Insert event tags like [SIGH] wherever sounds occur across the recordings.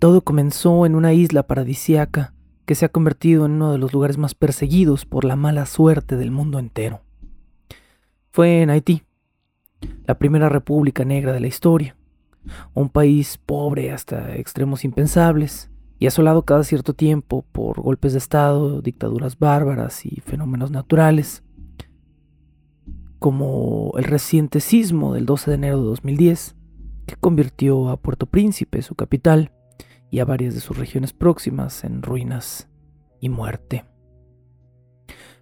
Todo comenzó en una isla paradisiaca que se ha convertido en uno de los lugares más perseguidos por la mala suerte del mundo entero. Fue en Haití, la primera república negra de la historia, un país pobre hasta extremos impensables y asolado cada cierto tiempo por golpes de Estado, dictaduras bárbaras y fenómenos naturales, como el reciente sismo del 12 de enero de 2010, que convirtió a Puerto Príncipe, su capital, y a varias de sus regiones próximas en ruinas y muerte.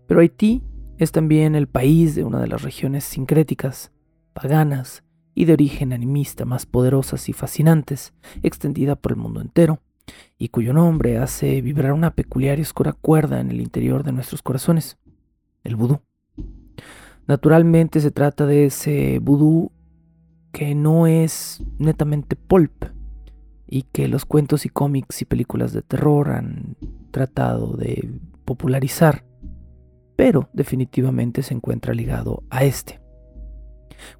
Pero Haití es también el país de una de las regiones sincréticas, paganas y de origen animista más poderosas y fascinantes, extendida por el mundo entero, y cuyo nombre hace vibrar una peculiar y oscura cuerda en el interior de nuestros corazones, el vudú. Naturalmente se trata de ese vudú que no es netamente pulp, y que los cuentos y cómics y películas de terror han tratado de popularizar, pero definitivamente se encuentra ligado a este.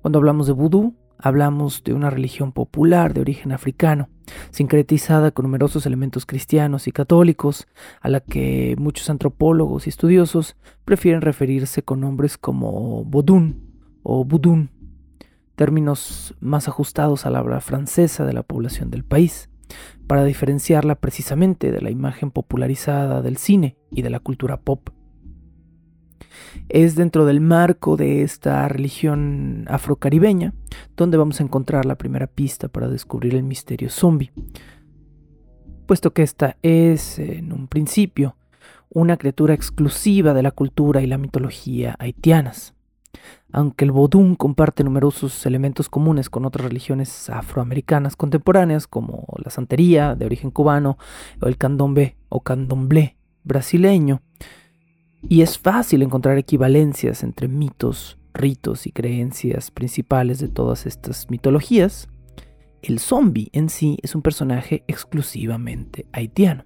Cuando hablamos de vudú, hablamos de una religión popular de origen africano, sincretizada con numerosos elementos cristianos y católicos, a la que muchos antropólogos y estudiosos prefieren referirse con nombres como Bodun o Budun términos más ajustados a la habla francesa de la población del país, para diferenciarla precisamente de la imagen popularizada del cine y de la cultura pop. Es dentro del marco de esta religión afrocaribeña donde vamos a encontrar la primera pista para descubrir el misterio zombie, puesto que esta es, en un principio, una criatura exclusiva de la cultura y la mitología haitianas. Aunque el vodún comparte numerosos elementos comunes con otras religiones afroamericanas contemporáneas, como la santería de origen cubano o el candombe o candomblé brasileño, y es fácil encontrar equivalencias entre mitos, ritos y creencias principales de todas estas mitologías, el zombie en sí es un personaje exclusivamente haitiano.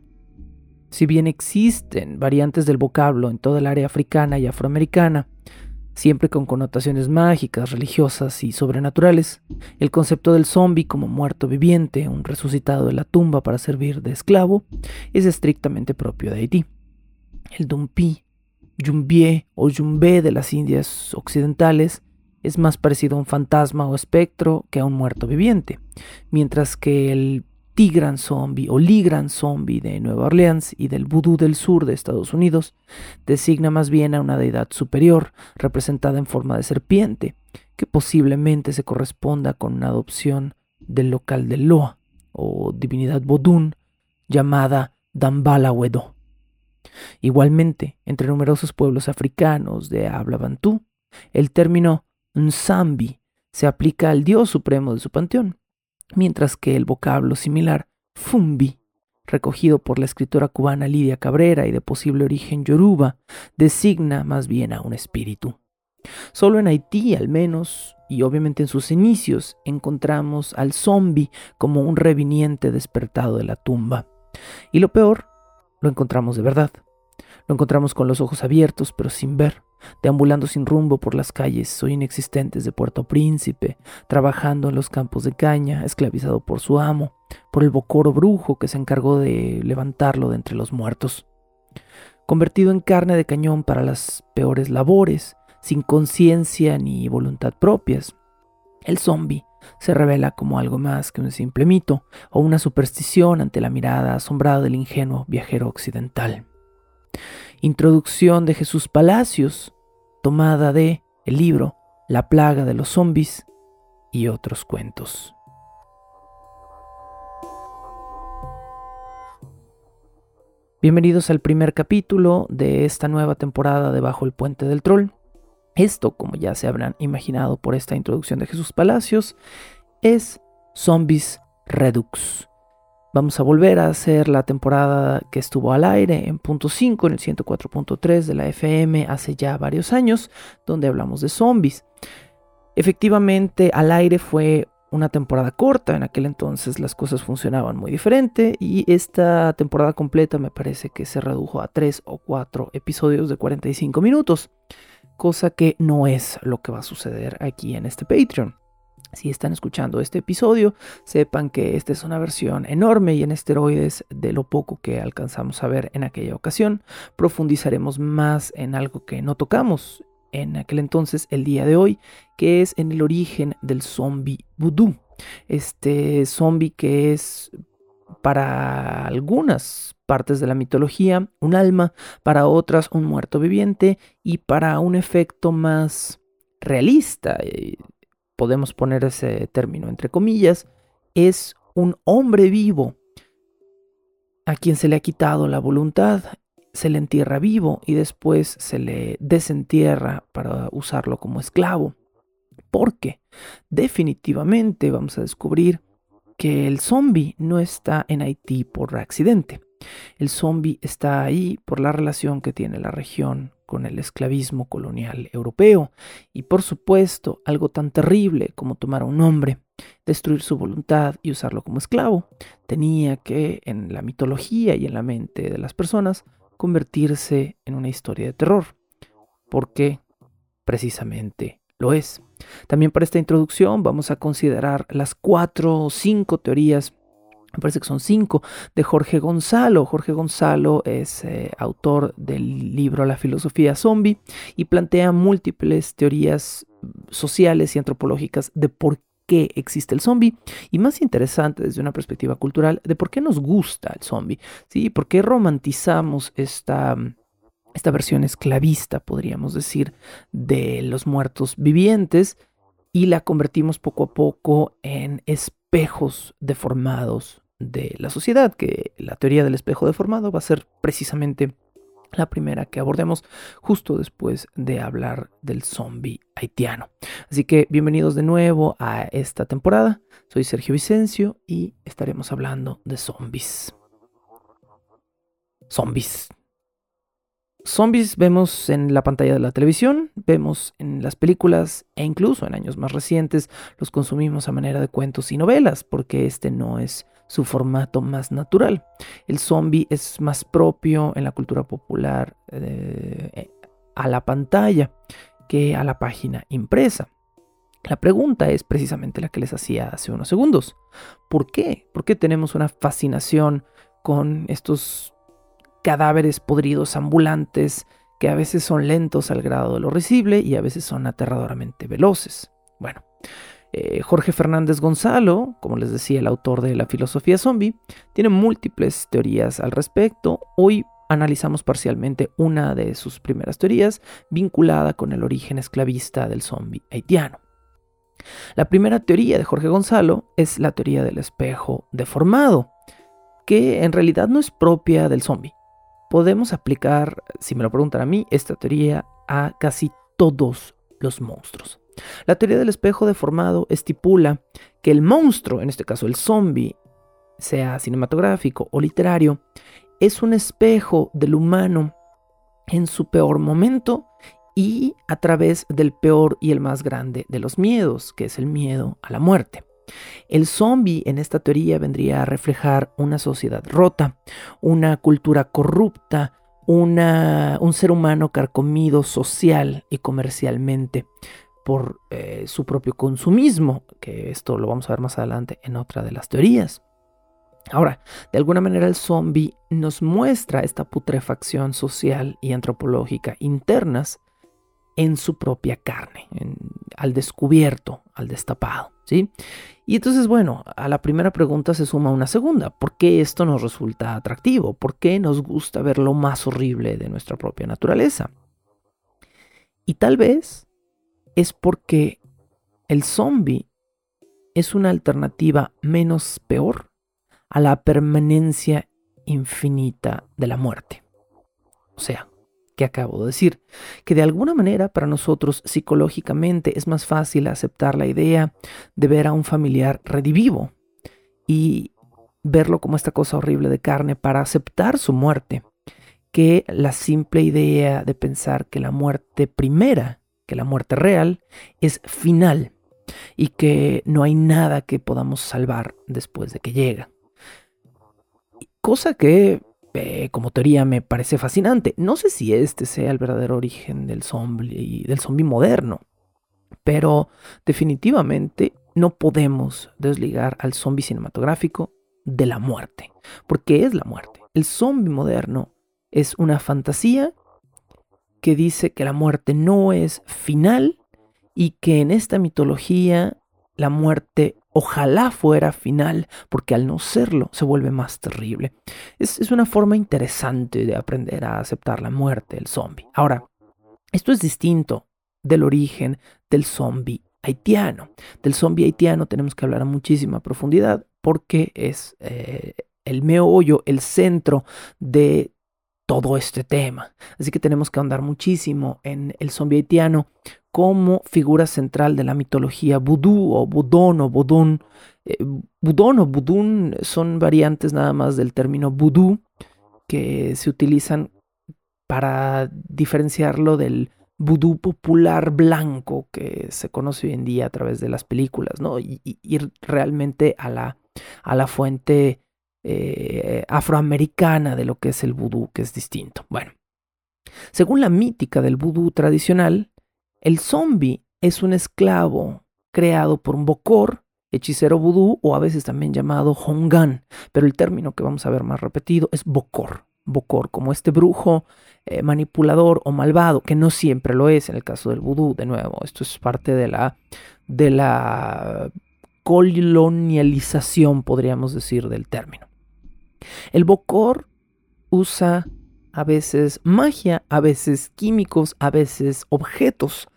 Si bien existen variantes del vocablo en toda el área africana y afroamericana, siempre con connotaciones mágicas, religiosas y sobrenaturales. El concepto del zombie como muerto viviente, un resucitado de la tumba para servir de esclavo, es estrictamente propio de Haití. El dumpi, yumbie o yumbé de las Indias occidentales es más parecido a un fantasma o espectro que a un muerto viviente, mientras que el Tigran Zombie o Ligran Zombie de Nueva Orleans y del Vudú del sur de Estados Unidos designa más bien a una deidad superior, representada en forma de serpiente, que posiblemente se corresponda con una adopción del local de Loa o divinidad Bodun llamada Dambala Wedo. Igualmente, entre numerosos pueblos africanos de habla bantú, el término Nsambi se aplica al dios supremo de su panteón mientras que el vocablo similar fumbi, recogido por la escritora cubana Lidia Cabrera y de posible origen yoruba, designa más bien a un espíritu. Solo en Haití, al menos, y obviamente en sus inicios, encontramos al zombi como un reviniente despertado de la tumba. Y lo peor, lo encontramos de verdad. Lo encontramos con los ojos abiertos, pero sin ver, deambulando sin rumbo por las calles o inexistentes de Puerto Príncipe, trabajando en los campos de caña, esclavizado por su amo, por el bocoro brujo que se encargó de levantarlo de entre los muertos. Convertido en carne de cañón para las peores labores, sin conciencia ni voluntad propias, el zombie se revela como algo más que un simple mito o una superstición ante la mirada asombrada del ingenuo viajero occidental. Introducción de Jesús Palacios, tomada de el libro La plaga de los zombies y otros cuentos. Bienvenidos al primer capítulo de esta nueva temporada de Bajo el Puente del Troll. Esto, como ya se habrán imaginado por esta introducción de Jesús Palacios, es Zombies Redux. Vamos a volver a hacer la temporada que estuvo al aire en punto 5, en el 104.3 de la FM hace ya varios años, donde hablamos de zombies. Efectivamente, al aire fue una temporada corta, en aquel entonces las cosas funcionaban muy diferente y esta temporada completa me parece que se redujo a 3 o 4 episodios de 45 minutos, cosa que no es lo que va a suceder aquí en este Patreon. Si están escuchando este episodio, sepan que esta es una versión enorme y en esteroides de lo poco que alcanzamos a ver en aquella ocasión. Profundizaremos más en algo que no tocamos en aquel entonces, el día de hoy, que es en el origen del zombie voodoo. Este zombie que es para algunas partes de la mitología un alma, para otras un muerto viviente y para un efecto más realista, eh, podemos poner ese término entre comillas, es un hombre vivo a quien se le ha quitado la voluntad, se le entierra vivo y después se le desentierra para usarlo como esclavo. Porque definitivamente vamos a descubrir que el zombie no está en Haití por accidente. El zombie está ahí por la relación que tiene la región con el esclavismo colonial europeo y por supuesto algo tan terrible como tomar a un hombre, destruir su voluntad y usarlo como esclavo, tenía que en la mitología y en la mente de las personas convertirse en una historia de terror, porque precisamente lo es. También para esta introducción vamos a considerar las cuatro o cinco teorías me parece que son cinco, de Jorge Gonzalo. Jorge Gonzalo es eh, autor del libro La filosofía zombie y plantea múltiples teorías sociales y antropológicas de por qué existe el zombie y más interesante desde una perspectiva cultural de por qué nos gusta el zombie, ¿sí? ¿Por qué romantizamos esta, esta versión esclavista, podríamos decir, de los muertos vivientes y la convertimos poco a poco en espejos deformados de la sociedad, que la teoría del espejo deformado va a ser precisamente la primera que abordemos justo después de hablar del zombie haitiano. Así que bienvenidos de nuevo a esta temporada. Soy Sergio Vicencio y estaremos hablando de zombies. Zombies. Zombies vemos en la pantalla de la televisión, vemos en las películas e incluso en años más recientes los consumimos a manera de cuentos y novelas, porque este no es su formato más natural. El zombie es más propio en la cultura popular eh, a la pantalla que a la página impresa. La pregunta es precisamente la que les hacía hace unos segundos. ¿Por qué? ¿Por qué tenemos una fascinación con estos cadáveres podridos ambulantes que a veces son lentos al grado de lo risible y a veces son aterradoramente veloces? Bueno, eh, Jorge Fernández Gonzalo, como les decía, el autor de la filosofía zombie, tiene múltiples teorías al respecto. Hoy analizamos parcialmente una de sus primeras teorías vinculada con el origen esclavista del zombie haitiano. La primera teoría de Jorge Gonzalo es la teoría del espejo deformado, que en realidad no es propia del zombie. Podemos aplicar, si me lo preguntan a mí, esta teoría a casi todos los monstruos. La teoría del espejo deformado estipula que el monstruo, en este caso el zombie, sea cinematográfico o literario, es un espejo del humano en su peor momento y a través del peor y el más grande de los miedos, que es el miedo a la muerte. El zombie en esta teoría vendría a reflejar una sociedad rota, una cultura corrupta, una, un ser humano carcomido social y comercialmente, por eh, su propio consumismo, que esto lo vamos a ver más adelante en otra de las teorías. Ahora, de alguna manera el zombie nos muestra esta putrefacción social y antropológica internas en su propia carne, al descubierto, al destapado, ¿sí? Y entonces, bueno, a la primera pregunta se suma una segunda. ¿Por qué esto nos resulta atractivo? ¿Por qué nos gusta ver lo más horrible de nuestra propia naturaleza? Y tal vez es porque el zombie es una alternativa menos peor a la permanencia infinita de la muerte. O sea, que acabo de decir, que de alguna manera para nosotros psicológicamente es más fácil aceptar la idea de ver a un familiar redivivo y verlo como esta cosa horrible de carne para aceptar su muerte, que la simple idea de pensar que la muerte primera que la muerte real es final y que no hay nada que podamos salvar después de que llega. Cosa que, eh, como teoría, me parece fascinante. No sé si este sea el verdadero origen del zombie, del zombie moderno, pero definitivamente no podemos desligar al zombie cinematográfico de la muerte, porque es la muerte. El zombie moderno es una fantasía que dice que la muerte no es final y que en esta mitología la muerte ojalá fuera final, porque al no serlo se vuelve más terrible. Es, es, una forma interesante de aprender a aceptar la muerte, el zombie. Ahora, esto es distinto del origen del zombie haitiano. Del zombie haitiano tenemos que hablar a muchísima profundidad porque es eh, el meollo, el centro de todo este tema. Así que tenemos que andar muchísimo en el zombie haitiano como figura central de la mitología vudú o budón o budún. Eh, budón o budún son variantes nada más del término vudú que se utilizan para diferenciarlo del vudú popular blanco que se conoce hoy en día a través de las películas, ¿no? Y, ir realmente a la, a la fuente eh, afroamericana de lo que es el vudú, que es distinto. Bueno, según la mítica del vudú tradicional, el zombie es un esclavo creado por un bokor, hechicero vudú o a veces también llamado hongan, pero el término que vamos a ver más repetido es bokor. Bokor, como este brujo eh, manipulador o malvado, que no siempre lo es en el caso del vudú, de nuevo, esto es parte de la, de la colonialización, podríamos decir, del término. El Bokor usa a veces magia, a veces químicos, a veces objetos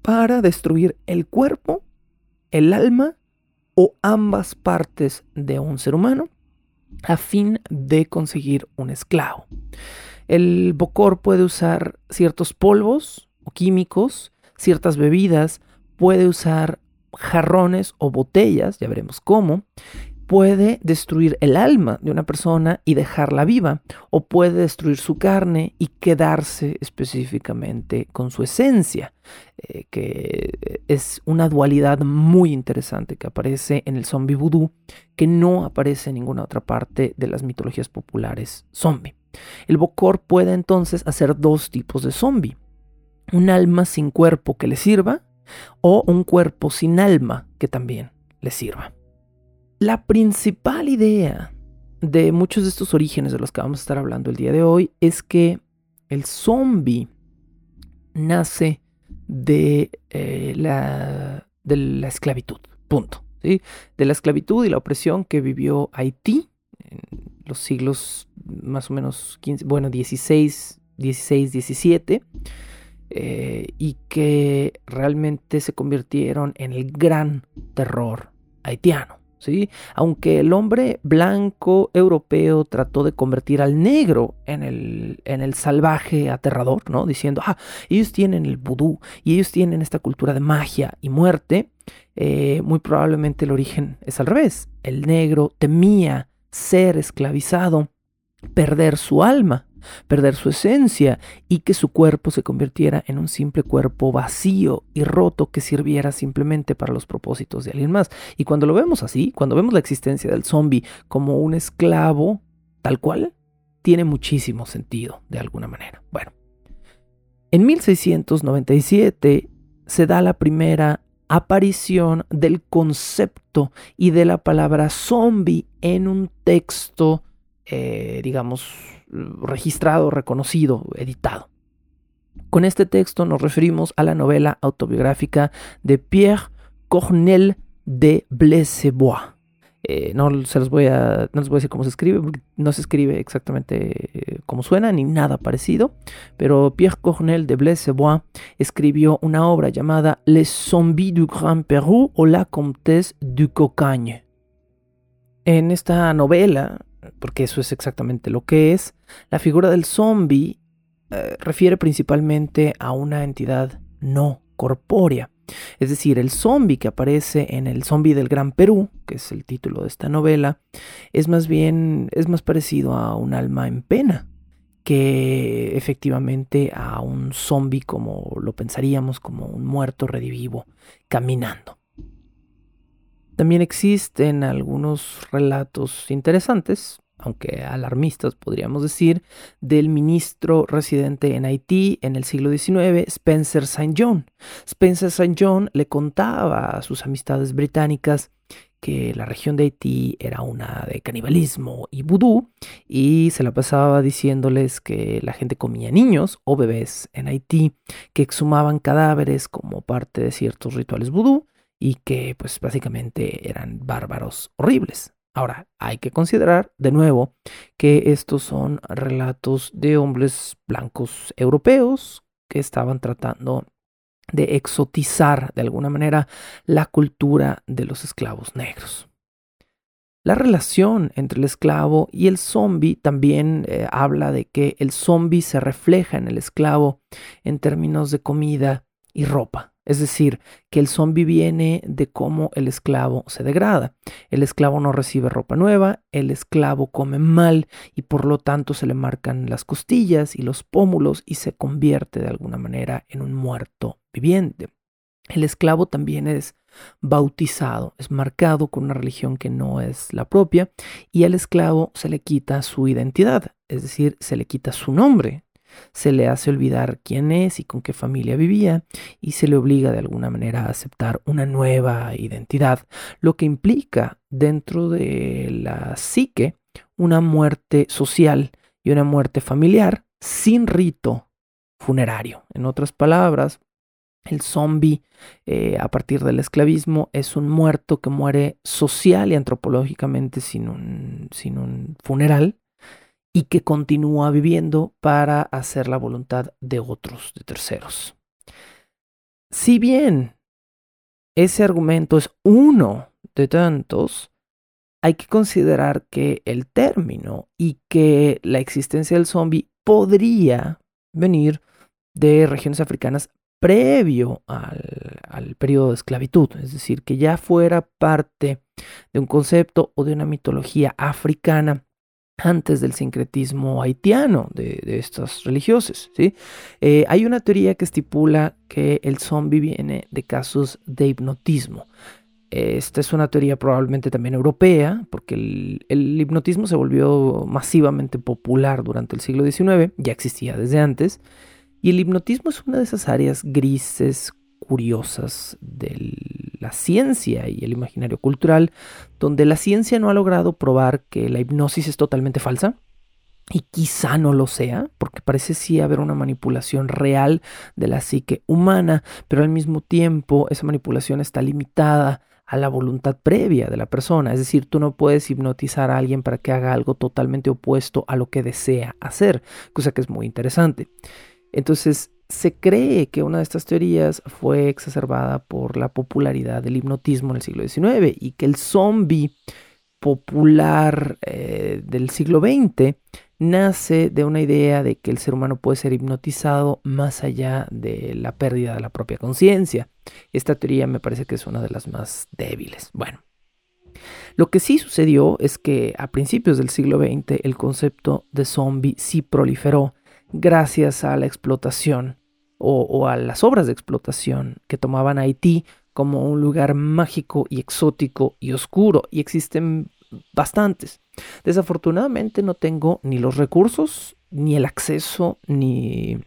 para destruir el cuerpo, el alma o ambas partes de un ser humano a fin de conseguir un esclavo. El Bokor puede usar ciertos polvos o químicos, ciertas bebidas, puede usar jarrones o botellas, ya veremos cómo, puede destruir el alma de una persona y dejarla viva, o puede destruir su carne y quedarse específicamente con su esencia, eh, que es una dualidad muy interesante que aparece en el zombie vudú, que no aparece en ninguna otra parte de las mitologías populares zombie. El Bokor puede entonces hacer dos tipos de zombie, un alma sin cuerpo que le sirva, o un cuerpo sin alma que también le sirva. La principal idea de muchos de estos orígenes de los que vamos a estar hablando el día de hoy es que el zombie nace de, eh, la, de la esclavitud, punto. ¿sí? De la esclavitud y la opresión que vivió Haití en los siglos más o menos 15, bueno, 16, 16, 17, y que realmente se convirtieron en el gran terror haitiano. Aunque el hombre blanco europeo trató de convertir al negro en el, salvaje aterrador, ¿no? Diciendo, ah, ellos tienen el vudú y ellos tienen esta cultura de magia y muerte, eh, muy probablemente el origen es al revés. El negro temía ser esclavizado, perder su alma, perder su esencia y que su cuerpo se convirtiera en un simple cuerpo vacío y roto que sirviera simplemente para los propósitos de alguien más. Y cuando lo vemos así, cuando vemos la existencia del zombie como un esclavo tal cual, tiene muchísimo sentido de alguna manera. Bueno, en 1697 se da la primera aparición del concepto y de la palabra zombie en un texto, eh, digamos, registrado, reconocido, editado. Con este texto nos referimos a la novela autobiográfica de Pierre Cornel de Blessebois. Eh, no, se los voy a, no les voy a decir cómo se escribe, porque no se escribe exactamente eh, como suena, ni nada parecido, pero Pierre Cornel de Blessebois escribió una obra llamada Les zombies du Grand Pérou o La Comtesse du Cocagne. En esta novela, porque eso es exactamente lo que es, la figura del zombie eh, refiere principalmente a una entidad no corpórea. Es decir, el zombie que aparece en el zombie del Gran Perú, que es el título de esta novela, es más bien, es más parecido a un alma en pena que efectivamente a un zombie como lo pensaríamos, como un muerto redivivo caminando. También existen algunos relatos interesantes aunque alarmistas podríamos decir, del ministro residente en Haití en el siglo XIX, Spencer St. John. Spencer St. John le contaba a sus amistades británicas que la región de Haití era una de canibalismo y vudú y se la pasaba diciéndoles que la gente comía niños o bebés en Haití, que exhumaban cadáveres como parte de ciertos rituales vudú y que pues básicamente eran bárbaros horribles. Ahora, hay que considerar de nuevo que estos son relatos de hombres blancos europeos que estaban tratando de exotizar de alguna manera la cultura de los esclavos negros. La relación entre el esclavo y el zombi también eh, habla de que el zombi se refleja en el esclavo en términos de comida y ropa. Es decir, que el zombi viene de cómo el esclavo se degrada. El esclavo no recibe ropa nueva, el esclavo come mal y por lo tanto se le marcan las costillas y los pómulos y se convierte de alguna manera en un muerto viviente. El esclavo también es bautizado, es marcado con una religión que no es la propia y al esclavo se le quita su identidad, es decir, se le quita su nombre, se le hace olvidar quién es y con qué familia vivía y se le obliga de alguna manera a aceptar una nueva identidad, lo que implica dentro de la psique una muerte social y una muerte familiar sin rito funerario. En otras palabras, el zombie eh, a partir del esclavismo es un muerto que muere social y antropológicamente sin un, sin un funeral y que continúa viviendo para hacer la voluntad de otros, de terceros. Si bien ese argumento es uno de tantos, hay que considerar que el término y que la existencia del zombie podría venir de regiones africanas previo al, al, periodo de esclavitud, es decir, que ya fuera parte de un concepto o de una mitología africana antes del sincretismo haitiano de, estos religiosos. ¿sí? Eh, hay una teoría que estipula que el zombie viene de casos de hipnotismo. Esta es una teoría probablemente también europea, porque el, hipnotismo se volvió masivamente popular durante el siglo XIX, ya existía desde antes, y el hipnotismo es una de esas áreas grises, curiosas de la ciencia y el imaginario cultural, donde la ciencia no ha logrado probar que la hipnosis es totalmente falsa. Y quizá no lo sea, porque parece sí haber una manipulación real de la psique humana, pero al mismo tiempo esa manipulación está limitada a la voluntad previa de la persona. Es decir, tú no puedes hipnotizar a alguien para que haga algo totalmente opuesto a lo que desea hacer, cosa que es muy interesante. Entonces, se cree que una de estas teorías fue exacerbada por la popularidad del hipnotismo en el siglo XIX y que el zombie popular eh, del siglo XX nace de una idea de que el ser humano puede ser hipnotizado más allá de la pérdida de la propia conciencia. Esta teoría me parece que es una de las más débiles. Bueno, lo que sí sucedió es que a principios del siglo XX el concepto de zombie sí proliferó gracias a la explotación o, a las obras de explotación que tomaban Haití como un lugar mágico y exótico y oscuro, y existen bastantes. Desafortunadamente no tengo ni los recursos, ni el acceso, ni,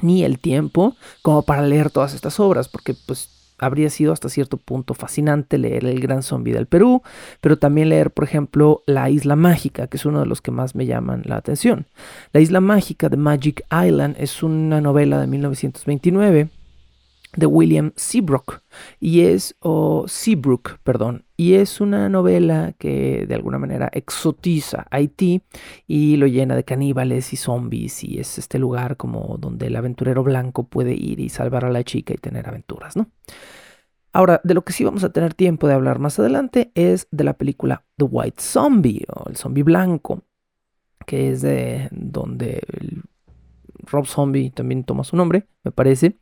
ni el tiempo como para leer todas estas obras, porque pues habría sido hasta cierto punto fascinante leer El Gran Zombie del Perú, pero también leer, por ejemplo, La Isla Mágica, que es uno de los que más me llaman la atención. La Isla Mágica de Magic Island es una novela de 1929 de William Seabrook y es o Seabrook, perdón, y es una novela que de alguna manera exotiza Haití y lo llena de caníbales y zombies y es este lugar como donde el aventurero blanco puede ir y salvar a la chica y tener aventuras, ¿no? Ahora, de lo que sí vamos a tener tiempo de hablar más adelante es de la película The White Zombie o el zombie blanco, que es de donde Rob Zombie también toma su nombre, me parece.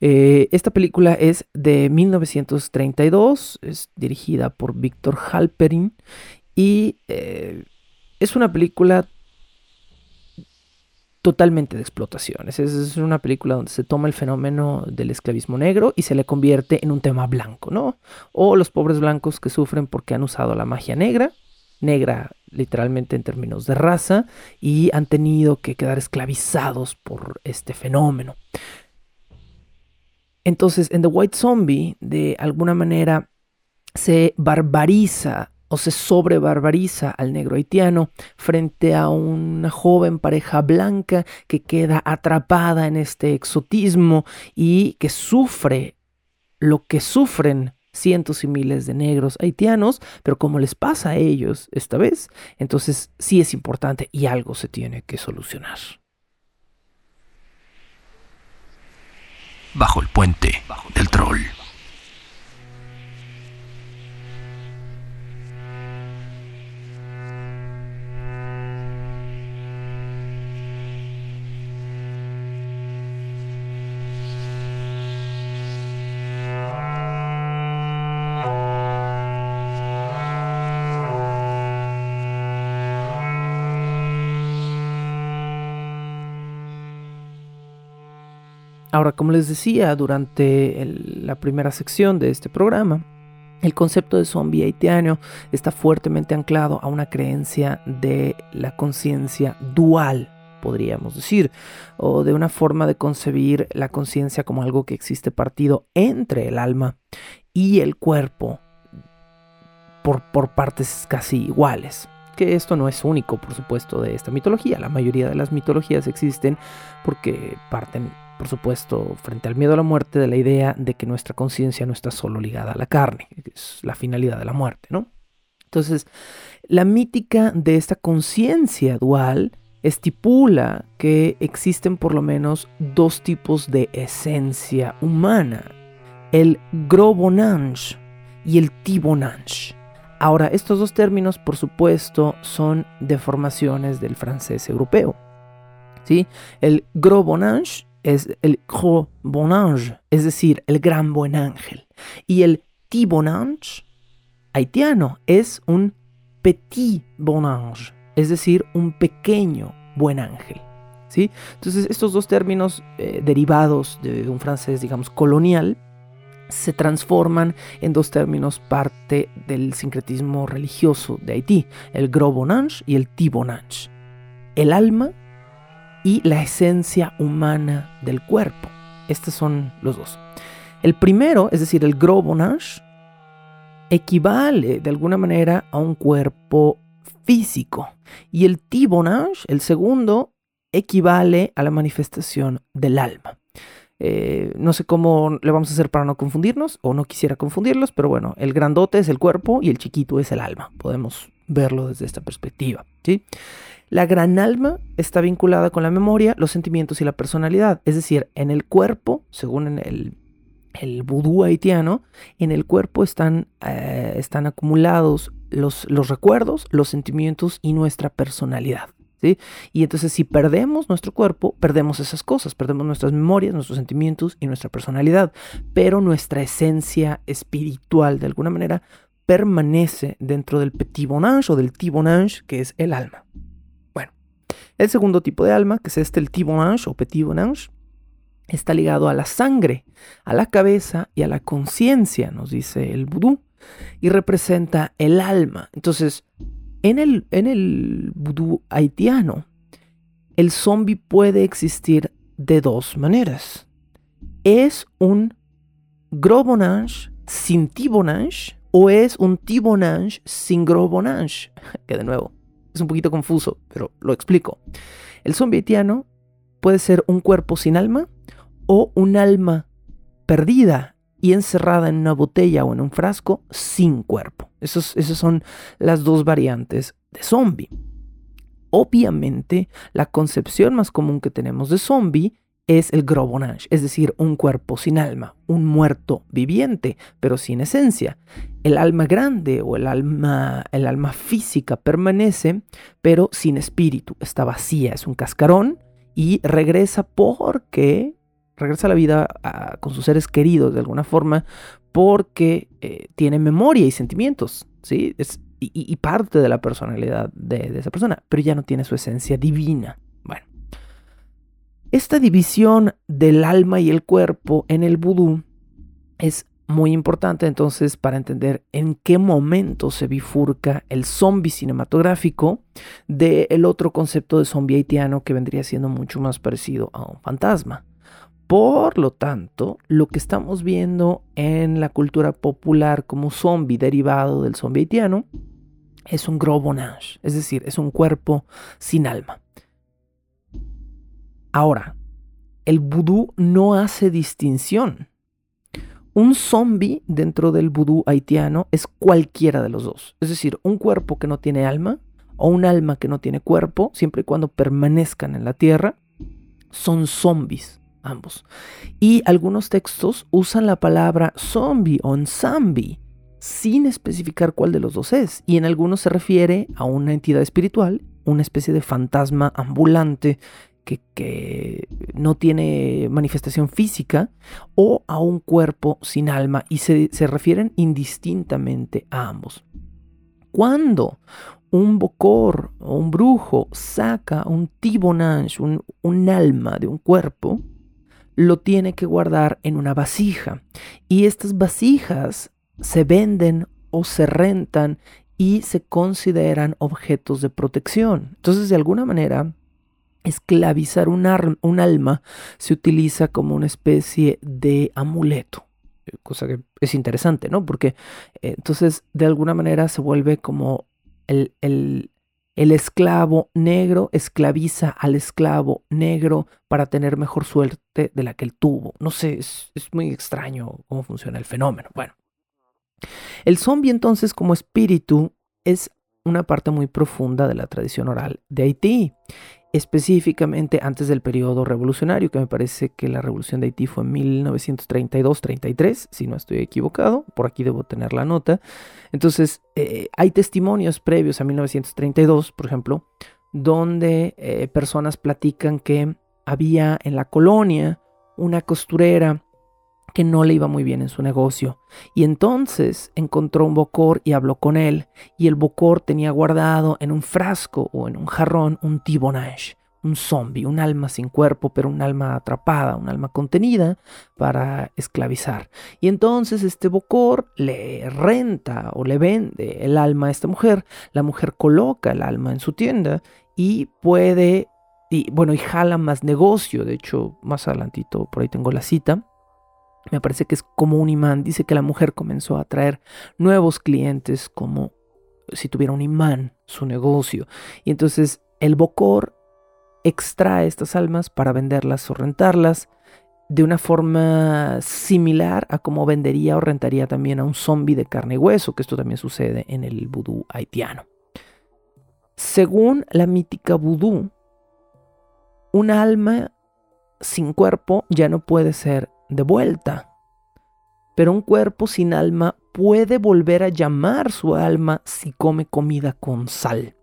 Eh, esta película es de 1932, es dirigida por Víctor Halperin y eh, es una película totalmente de explotaciones. Es, una película donde se toma el fenómeno del esclavismo negro y se le convierte en un tema blanco, ¿no? O los pobres blancos que sufren porque han usado la magia negra negra literalmente en términos de raza, y han tenido que quedar esclavizados por este fenómeno. Entonces, en The White Zombie, de alguna manera, se barbariza o se sobrebarbariza al negro haitiano frente a una joven pareja blanca que queda atrapada en este exotismo y que sufre lo que sufren cientos y miles de negros haitianos, pero como les pasa a ellos esta vez, entonces sí es importante y algo se tiene que solucionar. Bajo el puente del troll. Ahora, como les decía durante la primera sección de este programa, el concepto de zombie haitiano está fuertemente anclado a una creencia de la conciencia dual, podríamos decir, o de una forma de concebir la conciencia como algo que existe partido entre el alma y el cuerpo por, por partes casi iguales que esto no es único, por supuesto, de esta mitología. La mayoría de las mitologías existen porque parten por supuesto, frente al miedo a la muerte, de la idea de que nuestra conciencia no está solo ligada a la carne, que es la finalidad de la muerte, ¿no? Entonces, la mítica de esta conciencia dual estipula que existen por lo menos dos tipos de esencia humana, el grobonange y el tibonange. Ahora, estos dos términos, por supuesto, son deformaciones del francés europeo. ¿sí? El grobonange es el gros bon ange, es decir, el gran buen ángel. Y el petit bon ange haitiano es un petit bon ange, es decir, un pequeño buen ángel. ¿sí? Entonces, estos dos términos eh, derivados de un francés, digamos, colonial, se transforman en dos términos parte del sincretismo religioso de Haití, el gros bon ange y el petit bon ange. El alma y la esencia humana del cuerpo. Estos son los dos. El primero, es decir, el Grobonage, equivale de alguna manera a un cuerpo físico. Y el Tibonage, el segundo, equivale a la manifestación del alma. Eh, no sé cómo le vamos a hacer para no confundirnos, o no quisiera confundirlos, pero bueno, el grandote es el cuerpo y el chiquito es el alma. Podemos verlo desde esta perspectiva. ¿sí? La gran alma está vinculada con la memoria, los sentimientos y la personalidad. Es decir, en el cuerpo, según el, el vudú haitiano, en el cuerpo están, eh, están acumulados los, los recuerdos, los sentimientos y nuestra personalidad. ¿Sí? Y entonces si perdemos nuestro cuerpo, perdemos esas cosas, perdemos nuestras memorias, nuestros sentimientos y nuestra personalidad, pero nuestra esencia espiritual de alguna manera permanece dentro del petit bonange o del tibonange, que es el alma. El segundo tipo de alma, que es este el Tibonange o Petit Bonange, está ligado a la sangre, a la cabeza y a la conciencia, nos dice el vudú, y representa el alma. Entonces, en el, en el vudú haitiano, el zombie puede existir de dos maneras. Es un grobonage sin tibonage o es un tibonage sin grobonage, [LAUGHS] que de nuevo es un poquito confuso, pero lo explico. El zombie haitiano puede ser un cuerpo sin alma o un alma perdida y encerrada en una botella o en un frasco sin cuerpo. esas son las dos variantes de zombie. Obviamente, la concepción más común que tenemos de zombie es el grobonage, es decir, un cuerpo sin alma, un muerto viviente, pero sin esencia. El alma grande o el alma, el alma física permanece, pero sin espíritu, está vacía, es un cascarón y regresa porque regresa a la vida con sus seres queridos de alguna forma porque eh, tiene memoria y sentimientos, ¿sí? Es, y, parte de la personalidad de esa persona, pero ya no tiene su esencia divina. Esta división del alma y el cuerpo en el vudú es muy importante entonces para entender en qué momento se bifurca el zombie cinematográfico del otro concepto de zombie haitiano que vendría siendo mucho más parecido a un fantasma. Por lo tanto, lo que estamos viendo en la cultura popular como zombie derivado del zombie haitiano es un gros bonage, es decir, es un cuerpo sin alma. Ahora, el vudú no hace distinción un zombie dentro del vudú haitiano es cualquiera de los dos. Es decir, un cuerpo que no tiene alma o un alma que no tiene cuerpo, siempre y cuando permanezcan en la tierra, son zombies ambos. Y algunos textos usan la palabra zombie o zombie sin especificar cuál de los dos es. Y en algunos se refiere a una entidad espiritual, una especie de fantasma ambulante que, no tiene manifestación física o a un cuerpo sin alma y se, refieren indistintamente a ambos. Cuando un bocor o un brujo saca un tibonage, un, un alma de un cuerpo, lo tiene que guardar en una vasija. Y estas vasijas se venden o se rentan y se consideran objetos de protección. Entonces, de alguna manera, esclavizar un, un, alma se utiliza como una especie de amuleto, eh, cosa que es interesante, ¿no? Porque eh, entonces de alguna manera se vuelve como el, el, el, esclavo negro esclaviza al esclavo negro para tener mejor suerte de la que él tuvo. No sé, es, es muy extraño cómo funciona el fenómeno. Bueno, el zombie entonces como espíritu es una parte muy profunda de la tradición oral de Haití específicamente antes del periodo revolucionario, que me parece que la revolución de Haití fue en 1932-33, si no estoy equivocado, por aquí debo tener la nota. Entonces, eh, hay testimonios previos a 1932, por ejemplo, donde eh, personas platican que había en la colonia una costurera que no le iba muy bien en su negocio. Y entonces encontró un bocor y habló con él. Y el bocor tenía guardado en un frasco o en un jarrón un tibonage, un zombie, un alma sin cuerpo, pero un alma atrapada, un alma contenida para esclavizar. Y entonces este bocor le renta o le vende el alma a esta mujer. La mujer coloca el alma en su tienda y puede, y bueno, y jala más negocio. De hecho, más adelantito por ahí tengo la cita me parece que es como un imán. Dice que la mujer comenzó a atraer nuevos clientes como si tuviera un imán su negocio. Y entonces el Bocor extrae estas almas para venderlas o rentarlas de una forma similar a como vendería o rentaría también a un zombie de carne y hueso, que esto también sucede en el vudú haitiano. Según la mítica vudú, un alma sin cuerpo ya no puede ser de vuelta. Pero un cuerpo sin alma puede volver a llamar su alma si come comida con sal.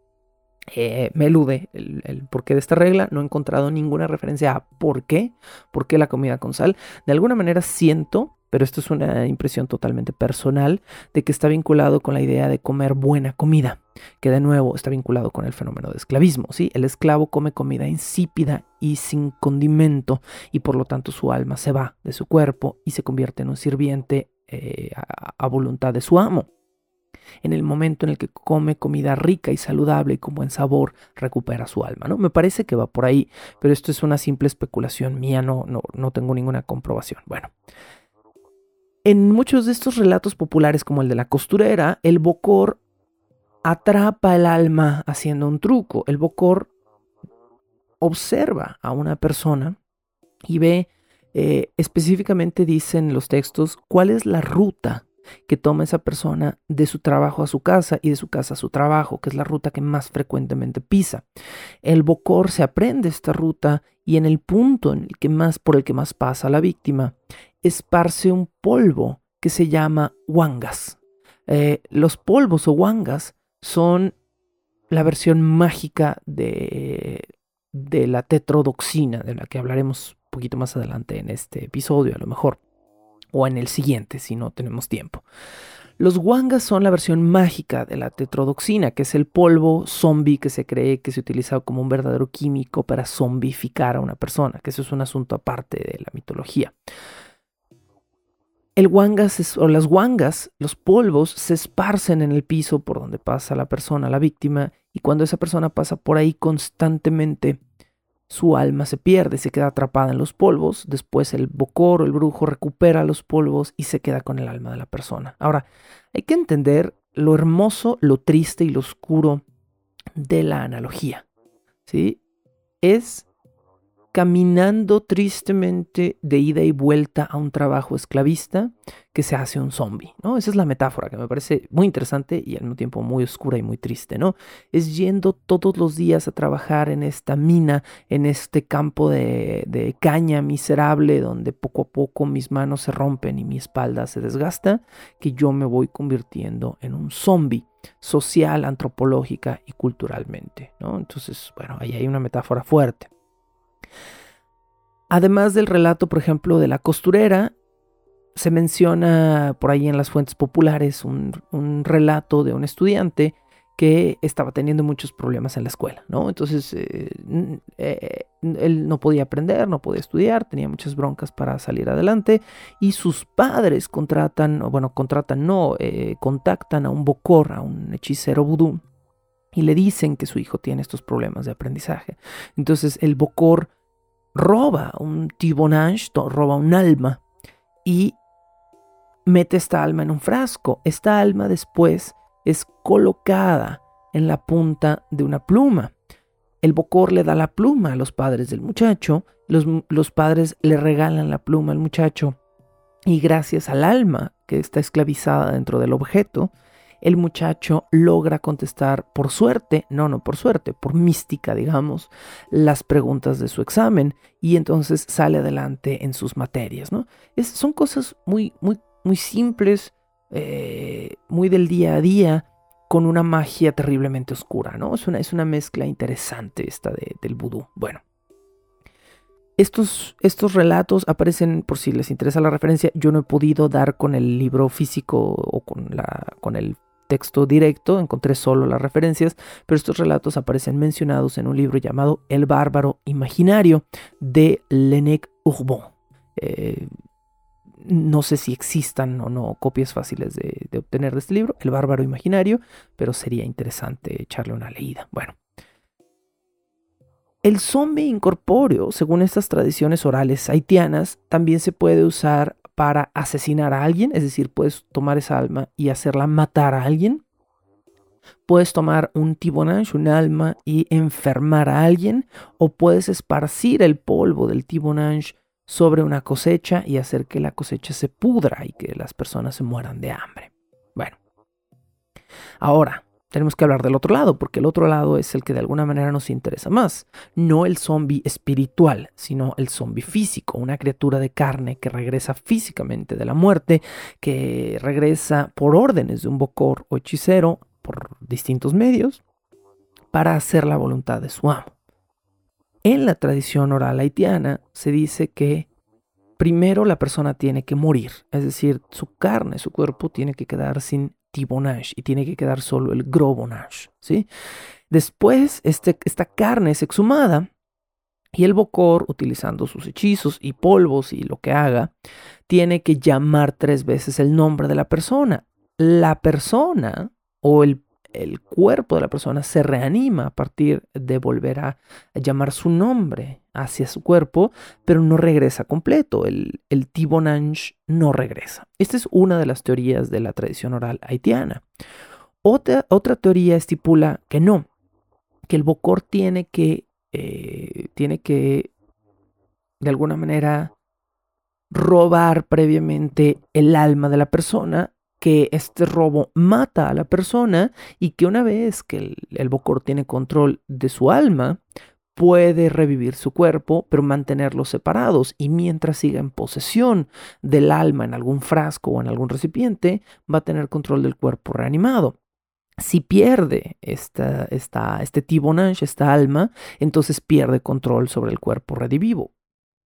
Eh, me elude el, el, porqué de esta regla, no he encontrado ninguna referencia a por qué, por qué la comida con sal. De alguna manera siento pero esto es una impresión totalmente personal de que está vinculado con la idea de comer buena comida, que de nuevo está vinculado con el fenómeno de esclavismo. ¿sí? El esclavo come comida insípida y sin condimento y por lo tanto su alma se va de su cuerpo y se convierte en un sirviente eh, a, voluntad de su amo. En el momento en el que come comida rica y saludable y con buen sabor, recupera su alma. ¿no? Me parece que va por ahí, pero esto es una simple especulación mía, no, no, no tengo ninguna comprobación. Bueno, en muchos de estos relatos populares, como el de la costurera, el bocor atrapa el alma haciendo un truco. El bocor observa a una persona y ve, eh, específicamente dicen los textos, cuál es la ruta que toma esa persona de su trabajo a su casa y de su casa a su trabajo, que es la ruta que más frecuentemente pisa. El bocor se aprende esta ruta y en el punto en el que más, por el que más pasa la víctima, esparce un polvo que se llama wangas. Eh, los polvos o wangas son la versión mágica de, de la tetrodoxina, de la que hablaremos un poquito más adelante en este episodio, a lo mejor, o en el siguiente, si no tenemos tiempo. Los wangas son la versión mágica de la tetrodoxina, que es el polvo zombie que se cree que se utiliza como un verdadero químico para zombificar a una persona, que eso es un asunto aparte de la mitología. El wangas o las wangas, los polvos, se esparcen en el piso por donde pasa la persona, la víctima, y cuando esa persona pasa por ahí constantemente, su alma se pierde, se queda atrapada en los polvos, después el bocor o el brujo recupera los polvos y se queda con el alma de la persona. Ahora, hay que entender lo hermoso, lo triste y lo oscuro de la analogía. ¿sí? Es caminando tristemente de ida y vuelta a un trabajo esclavista que se hace un zombie, ¿no? Esa es la metáfora que me parece muy interesante y al mismo tiempo muy oscura y muy triste, ¿no? Es yendo todos los días a trabajar en esta mina, en este campo de, caña miserable donde poco a poco mis manos se rompen y mi espalda se desgasta, que yo me voy convirtiendo en un zombie social, antropológica y culturalmente, ¿no? Entonces, bueno, ahí hay una metáfora fuerte. Además del relato, por ejemplo, de la costurera, se menciona por ahí en las fuentes populares un, relato de un estudiante que estaba teniendo muchos problemas en la escuela, ¿no? Entonces, eh, eh, él no podía aprender, no podía estudiar, tenía muchas broncas para salir adelante y sus padres contratan, bueno, contratan, no, eh, contactan a un bocor, a un hechicero vudú, y le dicen que su hijo tiene estos problemas de aprendizaje. Entonces, el bocor roba un tibonage, roba un alma y mete esta alma en un frasco. Esta alma después es colocada en la punta de una pluma. El bocor le da la pluma a los padres del muchacho, los, los, padres le regalan la pluma al muchacho y gracias al alma que está esclavizada dentro del objeto, el muchacho logra contestar por suerte, no, no por suerte, por mística, digamos, las preguntas de su examen y entonces sale adelante en sus materias, ¿no? Es, son cosas muy, muy, muy simples, eh, muy del día a día, con una magia terriblemente oscura, ¿no? Es una, es una mezcla interesante esta del vudú. Bueno. Estos, estos, relatos aparecen, por si les interesa la referencia, yo no he podido dar con el libro físico o con, la, con el texto directo, encontré solo las referencias, pero estos relatos aparecen mencionados en un libro llamado El bárbaro imaginario de Lenec Urbon. Eh, no sé si existan o no copias fáciles de, de, obtener de este libro, El bárbaro imaginario, pero sería interesante echarle una leída. Bueno. El zombie incorpóreo, según estas tradiciones orales haitianas, también se puede usar para asesinar a alguien, es decir, puedes tomar esa alma y hacerla matar a alguien. Puedes tomar un tibonage, un alma, y enfermar a alguien, o puedes esparcir el polvo del tibonage sobre una cosecha y hacer que la cosecha se pudra y que las personas se mueran de hambre. Bueno, ahora, tenemos que hablar del otro lado, porque el otro lado es el que de alguna manera nos interesa más. No el zombie espiritual, sino el zombie físico, una criatura de carne que regresa físicamente de la muerte, que regresa por órdenes de un bocor o hechicero, por distintos medios, para hacer la voluntad de su amo. En la tradición oral haitiana se dice que primero la persona tiene que morir, es decir, su carne, su cuerpo tiene que quedar sin tibonage y tiene que quedar solo el grobonage, ¿sí? Después, este, esta carne es exhumada y el bocor, utilizando sus hechizos y polvos y lo que haga, tiene que llamar tres veces el nombre de la persona. La persona o el el cuerpo de la persona se reanima a partir de volver a llamar su nombre hacia su cuerpo, pero no regresa completo. El, el Tibonange no regresa. Esta es una de las teorías de la tradición oral haitiana. Otra, otra teoría estipula que no, que el Bocor tiene que, eh, tiene que, de alguna manera, robar previamente el alma de la persona que este robo mata a la persona y que una vez que el, Bocor tiene control de su alma, puede revivir su cuerpo, pero mantenerlos separados y mientras siga en posesión del alma en algún frasco o en algún recipiente, va a tener control del cuerpo reanimado. Si pierde esta, esta, este tibonage, esta alma, entonces pierde control sobre el cuerpo redivivo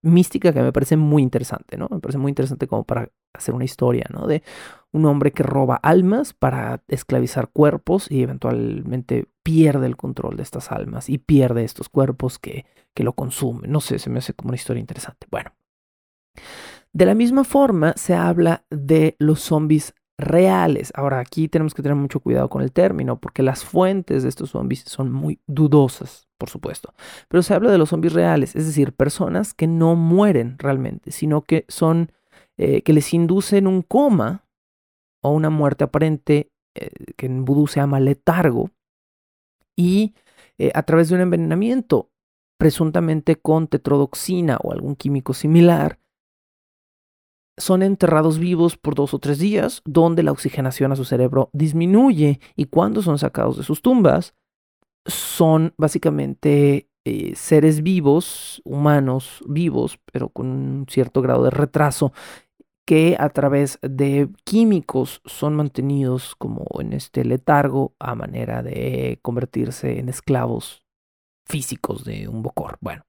mística que me parece muy interesante, ¿no? Me parece muy interesante como para hacer una historia, ¿no? De un hombre que roba almas para esclavizar cuerpos y eventualmente pierde el control de estas almas y pierde estos cuerpos que, que lo consumen. No sé, se me hace como una historia interesante. Bueno. De la misma forma se habla de los zombies reales. Ahora aquí tenemos que tener mucho cuidado con el término porque las fuentes de estos zombies son muy dudosas, por supuesto. Pero se habla de los zombies reales, es decir, personas que no mueren realmente, sino que son eh, que les inducen un coma o una muerte aparente eh, que en vudú se llama letargo y eh, a través de un envenenamiento presuntamente con tetrodoxina o algún químico similar son enterrados vivos por dos o tres días, donde la oxigenación a su cerebro disminuye y cuando son sacados de sus tumbas, son básicamente eh, seres vivos, humanos vivos, pero con un cierto grado de retraso, que a través de químicos son mantenidos como en este letargo a manera de convertirse en esclavos físicos de un bocor. Bueno,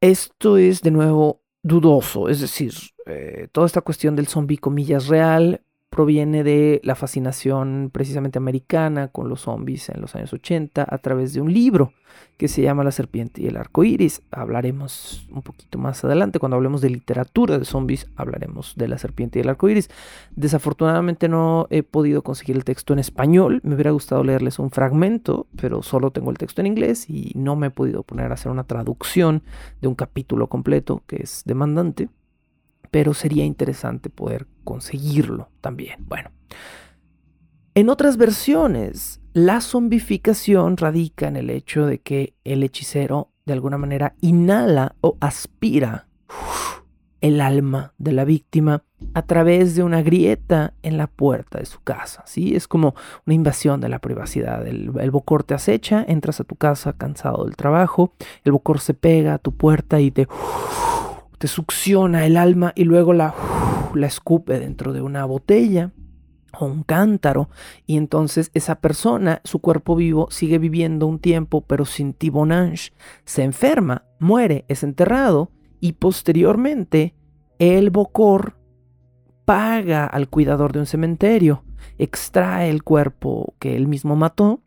esto es de nuevo dudoso, es decir, eh, toda esta cuestión del zombie comillas real proviene de la fascinación precisamente americana con los zombies en los años 80 a través de un libro que se llama La serpiente y el arco iris. Hablaremos un poquito más adelante, cuando hablemos de literatura de zombies, hablaremos de La serpiente y el arco iris. Desafortunadamente no he podido conseguir el texto en español, me hubiera gustado leerles un fragmento, pero solo tengo el texto en inglés y no me he podido poner a hacer una traducción de un capítulo completo que es demandante pero sería interesante poder conseguirlo también. Bueno, en otras versiones, la zombificación radica en el hecho de que el hechicero de alguna manera inhala o aspira el alma de la víctima a través de una grieta en la puerta de su casa. ¿sí? Es como una invasión de la privacidad. El, el, bocor te acecha, entras a tu casa cansado del trabajo, el bocor se pega a tu puerta y te te succiona el alma y luego la, la escupe dentro de una botella o un cántaro. Y entonces esa persona, su cuerpo vivo, sigue viviendo un tiempo pero sin tibonage, se enferma, muere, es enterrado y posteriormente el bocor paga al cuidador de un cementerio, extrae el cuerpo que él mismo mató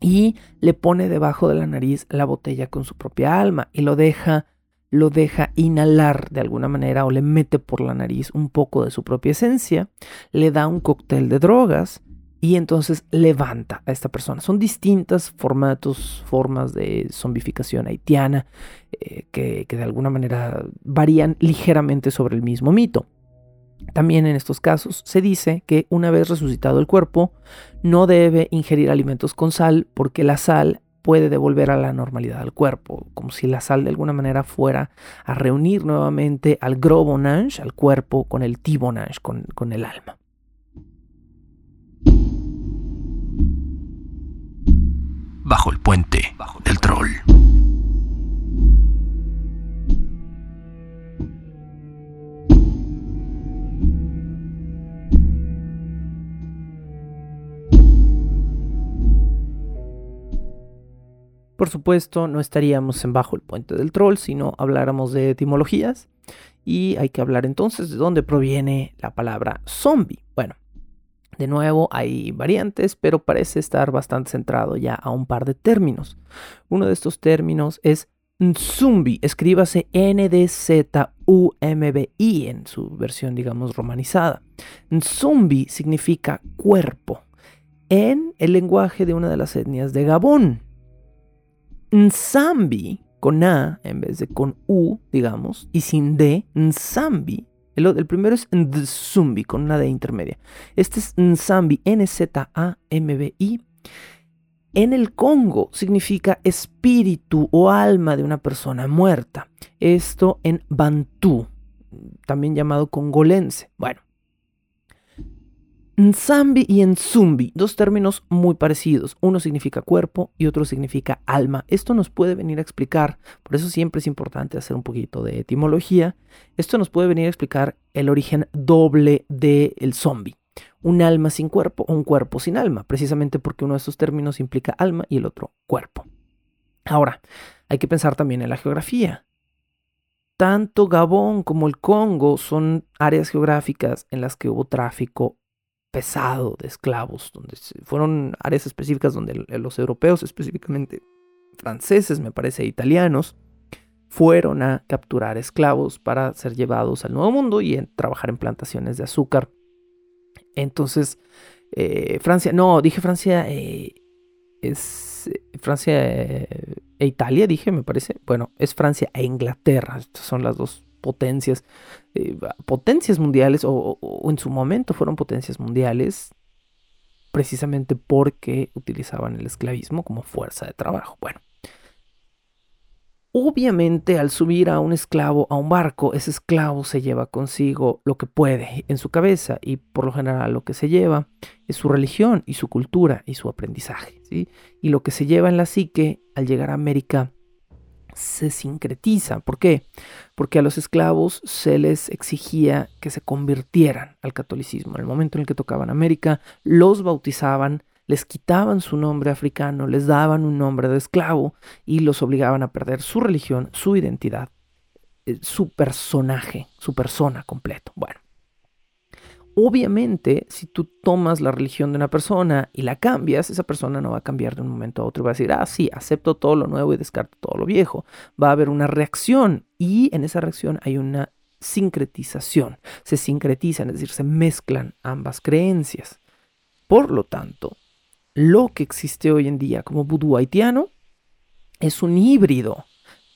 y le pone debajo de la nariz la botella con su propia alma y lo deja lo deja inhalar de alguna manera o le mete por la nariz un poco de su propia esencia, le da un cóctel de drogas y entonces levanta a esta persona. Son distintas formatos, formas de zombificación haitiana eh, que, que de alguna manera varían ligeramente sobre el mismo mito. También en estos casos se dice que una vez resucitado el cuerpo, no debe ingerir alimentos con sal porque la sal puede devolver a la normalidad al cuerpo, como si la sal de alguna manera fuera a reunir nuevamente al grobonage, al cuerpo, con el tibonage, con, con el alma. Bajo el puente del troll. Por supuesto, no estaríamos en bajo el puente del troll si no habláramos de etimologías. Y hay que hablar entonces de dónde proviene la palabra zombie. Bueno, de nuevo hay variantes, pero parece estar bastante centrado ya a un par de términos. Uno de estos términos es Nzumbi, escríbase N-D-Z-U-M-B-I en su versión, digamos, romanizada. Nzumbi significa cuerpo en el lenguaje de una de las etnias de Gabón. Nzambi, con A en vez de con U, digamos, y sin D, Nzambi. El, primero es Nzumbi, con una D intermedia. Este es Nzambi, N-Z-A-M-B-I. En el Congo significa espíritu o alma de una persona muerta. Esto en Bantú, también llamado congolense. Bueno, Nzambi y Nzumbi, dos términos muy parecidos. Uno significa cuerpo y otro significa alma. Esto nos puede venir a explicar, por eso siempre es importante hacer un poquito de etimología. Esto nos puede venir a explicar el origen doble del el zombie. Un alma sin cuerpo o un cuerpo sin alma, precisamente porque uno de estos términos implica alma y el otro cuerpo. Ahora, hay que pensar también en la geografía. Tanto Gabón como el Congo son áreas geográficas en las que hubo tráfico pesado de esclavos, donde fueron áreas específicas donde los europeos, específicamente franceses, me parece, italianos, fueron a capturar esclavos para ser llevados al Nuevo Mundo y trabajar en plantaciones de azúcar. Entonces, eh, Francia, no, dije Francia, eh, es Francia e Italia, dije, me parece. Bueno, es Francia e Inglaterra, estas son las dos potencias, potencias mundiales, o en su momento fueron potencias mundiales, precisamente porque utilizaban el esclavismo como fuerza de trabajo. Bueno, Obviamente al subir a un esclavo a un barco, ese esclavo se lleva consigo lo que puede en su cabeza y por lo general lo que se lleva es su religión y su cultura y su aprendizaje. ¿sí? Y lo que se lleva en la psique al llegar a América se sincretiza. ¿Por qué? Porque a los esclavos se les exigía que se convirtieran al catolicismo. En el momento en el que tocaban América, los bautizaban les quitaban su nombre africano, les daban un nombre de esclavo y los obligaban a perder su religión, su identidad, eh, su personaje, su persona completo. Bueno, obviamente si tú tomas la religión de una persona y la cambias, esa persona no va a cambiar de un momento a otro va a decir, ah, sí, acepto todo lo nuevo y descarto todo lo viejo. Va a haber una reacción y en esa reacción hay una sincretización. Se sincretizan, es decir, se mezclan ambas creencias. Por lo tanto, lo que existe hoy en día como vudú haitiano es un híbrido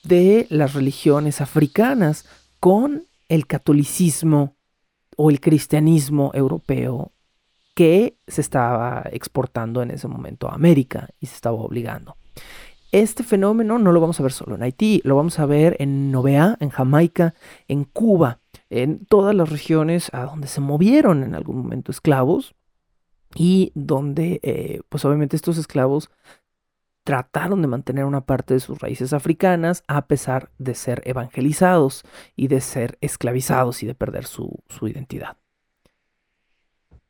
de las religiones africanas con el catolicismo o el cristianismo europeo que se estaba exportando en ese momento a América y se estaba obligando. Este fenómeno no lo vamos a ver solo en Haití, lo vamos a ver en Novea, en Jamaica, en Cuba, en todas las regiones a donde se movieron en algún momento esclavos y donde eh, pues obviamente estos esclavos trataron de mantener una parte de sus raíces africanas a pesar de ser evangelizados y de ser esclavizados y de perder su, identidad.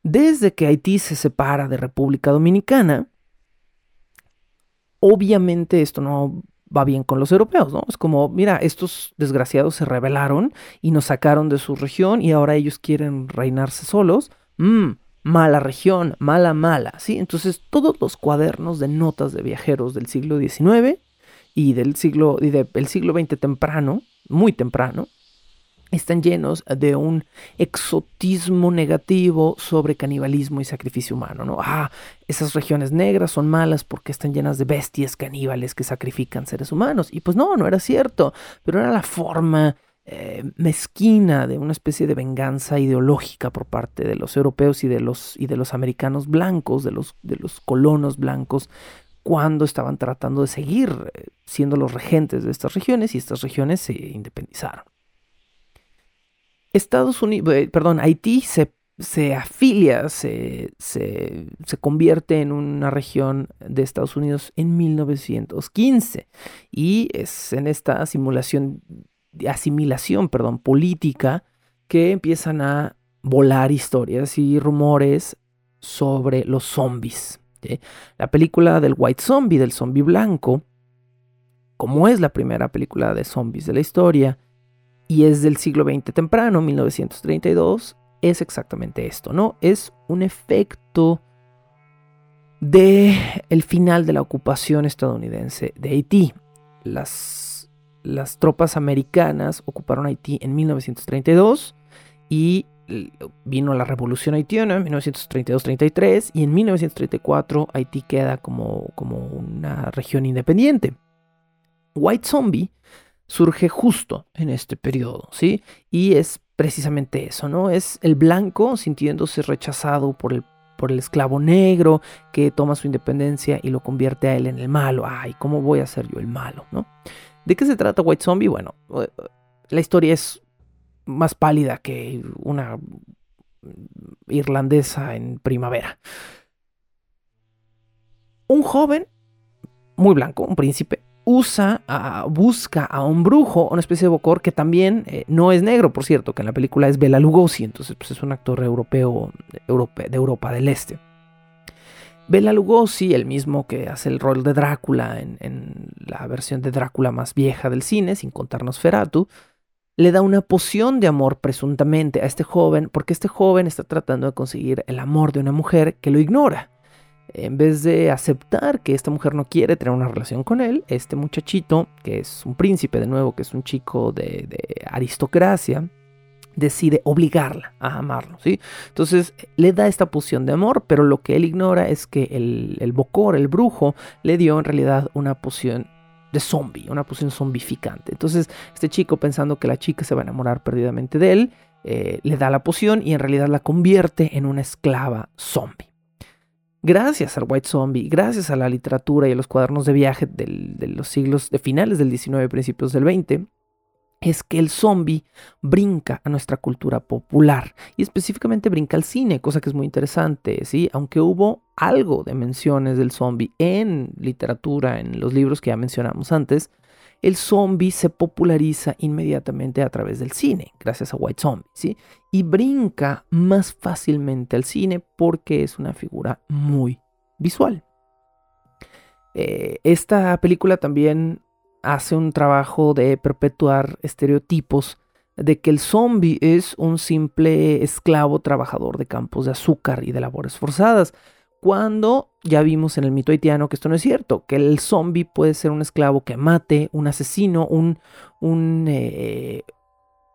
Desde que Haití se separa de República Dominicana, obviamente esto no va bien con los europeos, ¿no? Es como, mira, estos desgraciados se rebelaron y nos sacaron de su región y ahora ellos quieren reinarse solos. Mm, mala región, mala, mala, ¿sí? Entonces todos los cuadernos de notas de viajeros del siglo XIX y del siglo, y del siglo XX temprano, muy temprano, están llenos de un exotismo negativo sobre canibalismo y sacrificio humano, ¿no? Ah, esas regiones negras son malas porque están llenas de bestias caníbales que sacrifican seres humanos. Y pues no, no era cierto, pero era la forma eh, mezquina de una especie de venganza ideológica por parte de los europeos y de los, y de los americanos blancos, de los, de los colonos blancos, cuando estaban tratando de seguir eh, siendo los regentes de estas regiones y estas regiones se independizaron. Estados Unidos, eh, perdón, Haití se, se afilia, se, se, se, convierte en una región de Estados Unidos en 1915 y es en esta simulación asimilación, perdón, política, que empiezan a volar historias y rumores sobre los zombies. La película del White Zombie, del zombie blanco, como es la primera película de zombies de la historia, y es del siglo XX temprano, 1932, es exactamente esto, ¿no? Es un efecto de el final de la ocupación estadounidense de Haití. Las las tropas americanas ocuparon Haití en 1932 y vino la revolución haitiana en 1932-33 y en 1934 Haití queda como, como una región independiente. White Zombie surge justo en este periodo, ¿sí? Y es precisamente eso, ¿no? Es el blanco sintiéndose rechazado por el, por el esclavo negro que toma su independencia y lo convierte a él en el malo. Ay, ¿cómo voy a ser yo el malo, ¿no? ¿De qué se trata White Zombie? Bueno, eh, la historia es más pálida que una irlandesa en primavera. Un joven, muy blanco, un príncipe, usa, busca a un brujo, una especie de bocor que también eh, no es negro, por cierto, que en la película es Bela Lugosi, entonces pues, es un actor europeo, de Europa del Este. Bela Lugosi, el mismo que hace el rol de Drácula en, la versión de Drácula más vieja del cine, sin contarnos Feratu, le da una poción de amor presuntamente a este joven, porque este joven está tratando de conseguir el amor de una mujer que lo ignora. En vez de aceptar que esta mujer no quiere tener una relación con él, este muchachito, que es un príncipe de nuevo, que es un chico de, de aristocracia, decide obligarla a amarlo, ¿sí? Entonces le da esta poción de amor, pero lo que él ignora es que el, el bocor, el brujo, le dio en realidad una poción de zombie, una poción zombificante. Entonces este chico pensando que la chica se va a enamorar perdidamente de él, eh, le da la poción y en realidad la convierte en una esclava zombie. Gracias al White Zombie, gracias a la literatura y a los cuadernos de viaje de los siglos de finales del 19 principios del 20, es que el zombie brinca a nuestra cultura popular y específicamente brinca al cine, cosa que es muy interesante, ¿sí? Aunque hubo algo de menciones del zombie en literatura, en los libros que ya mencionamos antes, el zombie se populariza inmediatamente a través del cine, gracias a White Zombie, ¿sí? Y brinca más fácilmente al cine porque es una figura muy visual. Eh, esta película también hace un trabajo de perpetuar estereotipos de que el zombie es un simple esclavo trabajador de campos de azúcar y de labores forzadas, cuando ya vimos en el mito haitiano que esto no es cierto, que el zombie puede ser un esclavo que mate, un asesino, un, un, eh,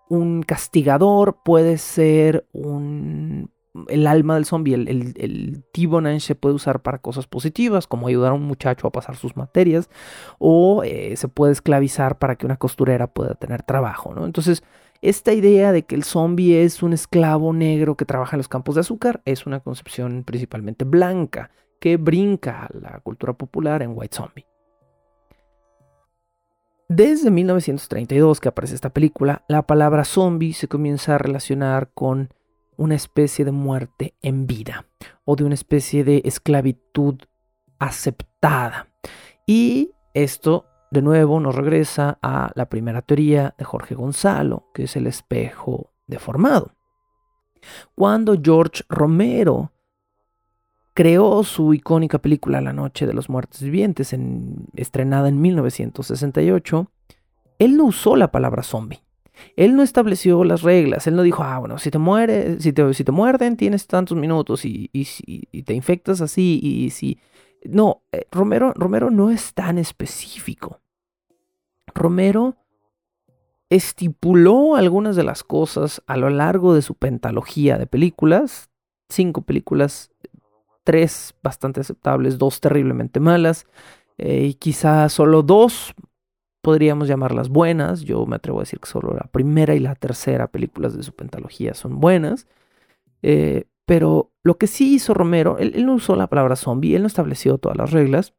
un castigador, puede ser un el alma del zombie, el, el, el se puede usar para cosas positivas, como ayudar a un muchacho a pasar sus materias, o eh, se puede esclavizar para que una costurera pueda tener trabajo, ¿no? Entonces, esta idea de que el zombie es un esclavo negro que trabaja en los campos de azúcar es una concepción principalmente blanca que brinca a la cultura popular en White Zombie. Desde 1932 que aparece esta película, la palabra zombie se comienza a relacionar con una especie de muerte en vida o de una especie de esclavitud aceptada. Y esto de nuevo nos regresa a la primera teoría de Jorge Gonzalo, que es el espejo deformado. Cuando George Romero creó su icónica película La Noche de los Muertos Vivientes, estrenada en 1968, él no usó la palabra zombie. Él no estableció las reglas, él no dijo, ah, bueno, si te muere, si te, si te muerden, tienes tantos minutos y, y, te infectas así, y si. No, eh, Romero, Romero no es tan específico. Romero estipuló algunas de las cosas a lo largo de su pentalogía de películas, cinco películas, tres bastante aceptables, dos terriblemente malas, eh, y quizá solo dos podríamos llamarlas buenas. Yo me atrevo a decir que solo la primera y la tercera películas de su pentalogía son buenas. Eh, pero lo que sí hizo Romero, él, no usó la palabra zombie, él no estableció todas las reglas,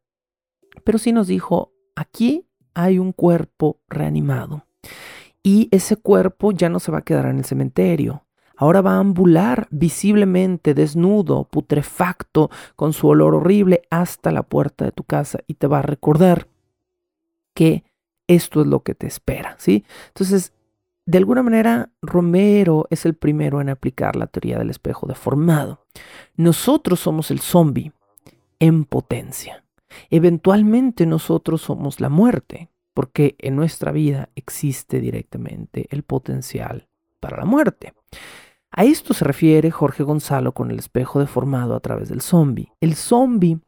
pero sí nos dijo, aquí hay un cuerpo reanimado. Y ese cuerpo ya no se va a quedar en el cementerio. Ahora va a ambular visiblemente desnudo, putrefacto, con su olor horrible hasta la puerta de tu casa y te va a recordar que esto es lo que te espera, ¿sí? Entonces, de alguna manera, Romero es el primero en aplicar la teoría del espejo deformado. Nosotros somos el zombie en potencia. Eventualmente nosotros somos la muerte, porque en nuestra vida existe directamente el potencial para la muerte. A esto se refiere Jorge Gonzalo con el espejo deformado a través del zombie. El zombie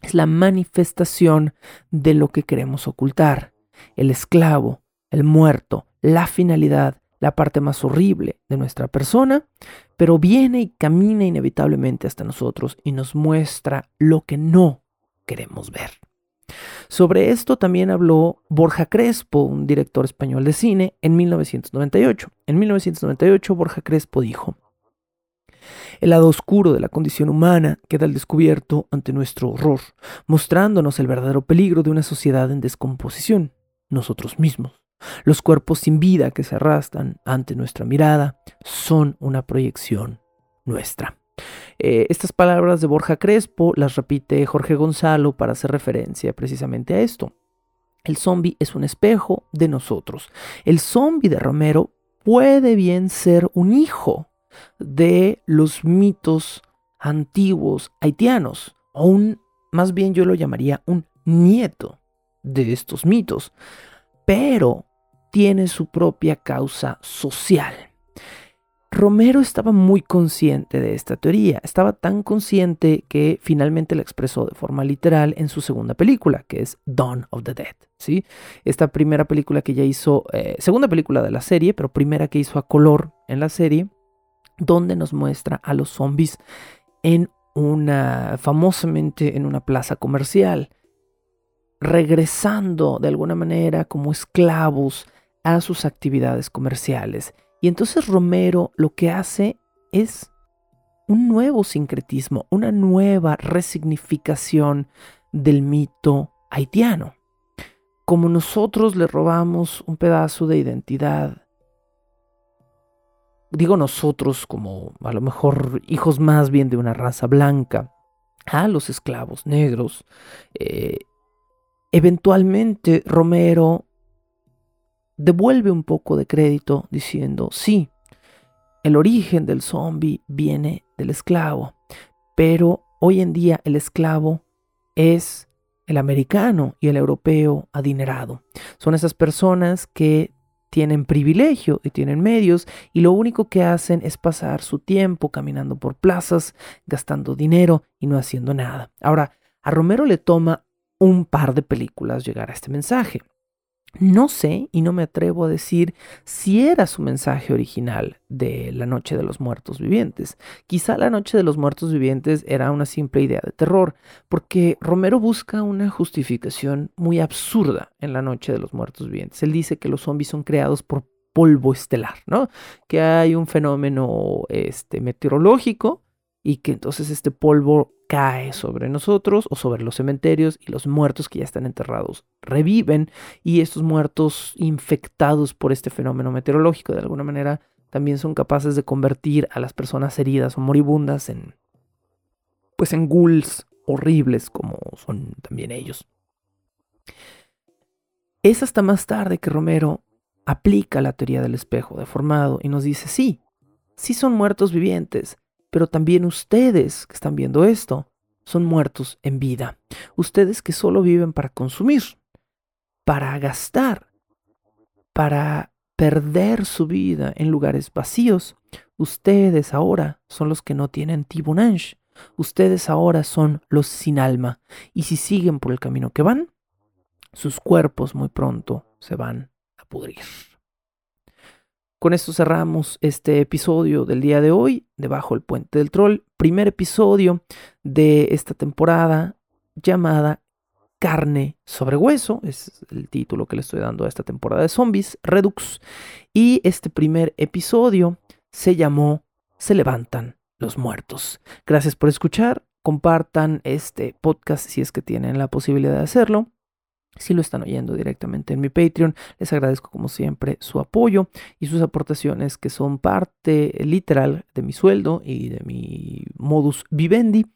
es la manifestación de lo que queremos ocultar el esclavo, el muerto, la finalidad, la parte más horrible de nuestra persona, pero viene y camina inevitablemente hasta nosotros y nos muestra lo que no queremos ver. Sobre esto también habló Borja Crespo, un director español de cine, en 1998. En 1998 Borja Crespo dijo, el lado oscuro de la condición humana queda al descubierto ante nuestro horror, mostrándonos el verdadero peligro de una sociedad en descomposición nosotros mismos. Los cuerpos sin vida que se arrastran ante nuestra mirada son una proyección nuestra. Eh, estas palabras de Borja Crespo las repite Jorge Gonzalo para hacer referencia precisamente a esto. El zombi es un espejo de nosotros. El zombi de Romero puede bien ser un hijo de los mitos antiguos haitianos, o un, más bien yo lo llamaría un nieto de estos mitos, pero tiene su propia causa social. Romero estaba muy consciente de esta teoría, estaba tan consciente que finalmente la expresó de forma literal en su segunda película, que es Dawn of the Dead. ¿sí? Esta primera película que ya hizo, eh, segunda película de la serie, pero primera que hizo a color en la serie, donde nos muestra a los zombies en una, famosamente en una plaza comercial, regresando de alguna manera como esclavos a sus actividades comerciales y entonces Romero lo que hace es un nuevo sincretismo, una nueva resignificación del mito haitiano. Como nosotros le robamos un pedazo de identidad, digo nosotros como a lo mejor hijos más bien de una raza blanca, a los esclavos negros, eh, eventualmente Romero devuelve un poco de crédito diciendo, sí, el origen del zombie viene del esclavo, pero hoy en día el esclavo es el americano y el europeo adinerado. Son esas personas que tienen privilegio y tienen medios y lo único que hacen es pasar su tiempo caminando por plazas, gastando dinero y no haciendo nada. Ahora, a Romero le toma un par de películas llegar a este mensaje. No sé y no me atrevo a decir si era su mensaje original de la Noche de los Muertos Vivientes. Quizá la Noche de los Muertos Vivientes era una simple idea de terror, porque Romero busca una justificación muy absurda en la Noche de los Muertos Vivientes. Él dice que los zombies son creados por polvo estelar, ¿no? Que hay un fenómeno este, meteorológico y que entonces este polvo cae sobre nosotros o sobre los cementerios y los muertos que ya están enterrados reviven y estos muertos infectados por este fenómeno meteorológico de alguna manera también son capaces de convertir a las personas heridas o moribundas en pues en ghouls horribles como son también ellos. Es hasta más tarde que Romero aplica la teoría del espejo deformado y nos dice, sí, sí son muertos vivientes, pero también ustedes que están viendo esto son muertos en vida. Ustedes que solo viven para consumir, para gastar, para perder su vida en lugares vacíos. Ustedes ahora son los que no tienen tibunange. Ustedes ahora son los sin alma. Y si siguen por el camino que van, sus cuerpos muy pronto se van a pudrir. Con esto cerramos este episodio del día de hoy, debajo del puente del troll, primer episodio de esta temporada llamada Carne sobre Hueso, es el título que le estoy dando a esta temporada de Zombies, Redux, y este primer episodio se llamó Se levantan los muertos. Gracias por escuchar, compartan este podcast si es que tienen la posibilidad de hacerlo. Si lo están oyendo directamente en mi Patreon, les agradezco como siempre su apoyo y sus aportaciones que son parte literal de mi sueldo y de mi modus vivendi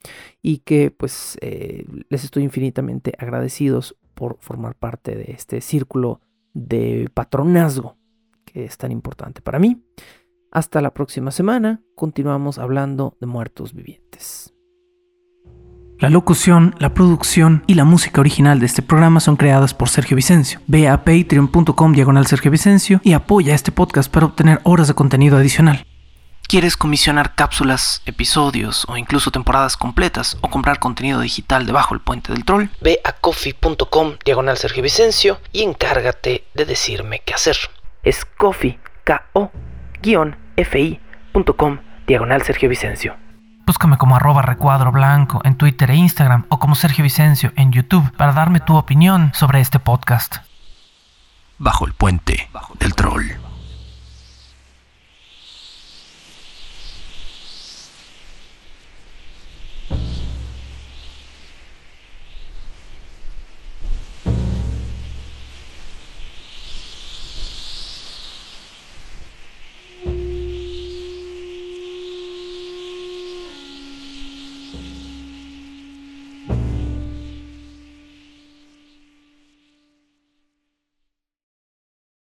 y que pues eh, les estoy infinitamente agradecidos por formar parte de este círculo de patronazgo que es tan importante para mí. Hasta la próxima semana, continuamos hablando de muertos vivientes. La locución, la producción y la música original de este programa son creadas por Sergio Vicencio. Ve a patreon.com diagonal Sergio Vicencio y apoya este podcast para obtener horas de contenido adicional. ¿Quieres comisionar cápsulas, episodios o incluso temporadas completas o comprar contenido digital debajo del puente del troll? Ve a coffee.com diagonal Sergio Vicencio y encárgate de decirme qué hacer. Es coffee, K-O-F-I.com diagonal Sergio Vicencio. Búscame como arroba recuadro blanco en Twitter e Instagram o como Sergio Vicencio en YouTube para darme tu opinión sobre este podcast. Bajo el puente del troll.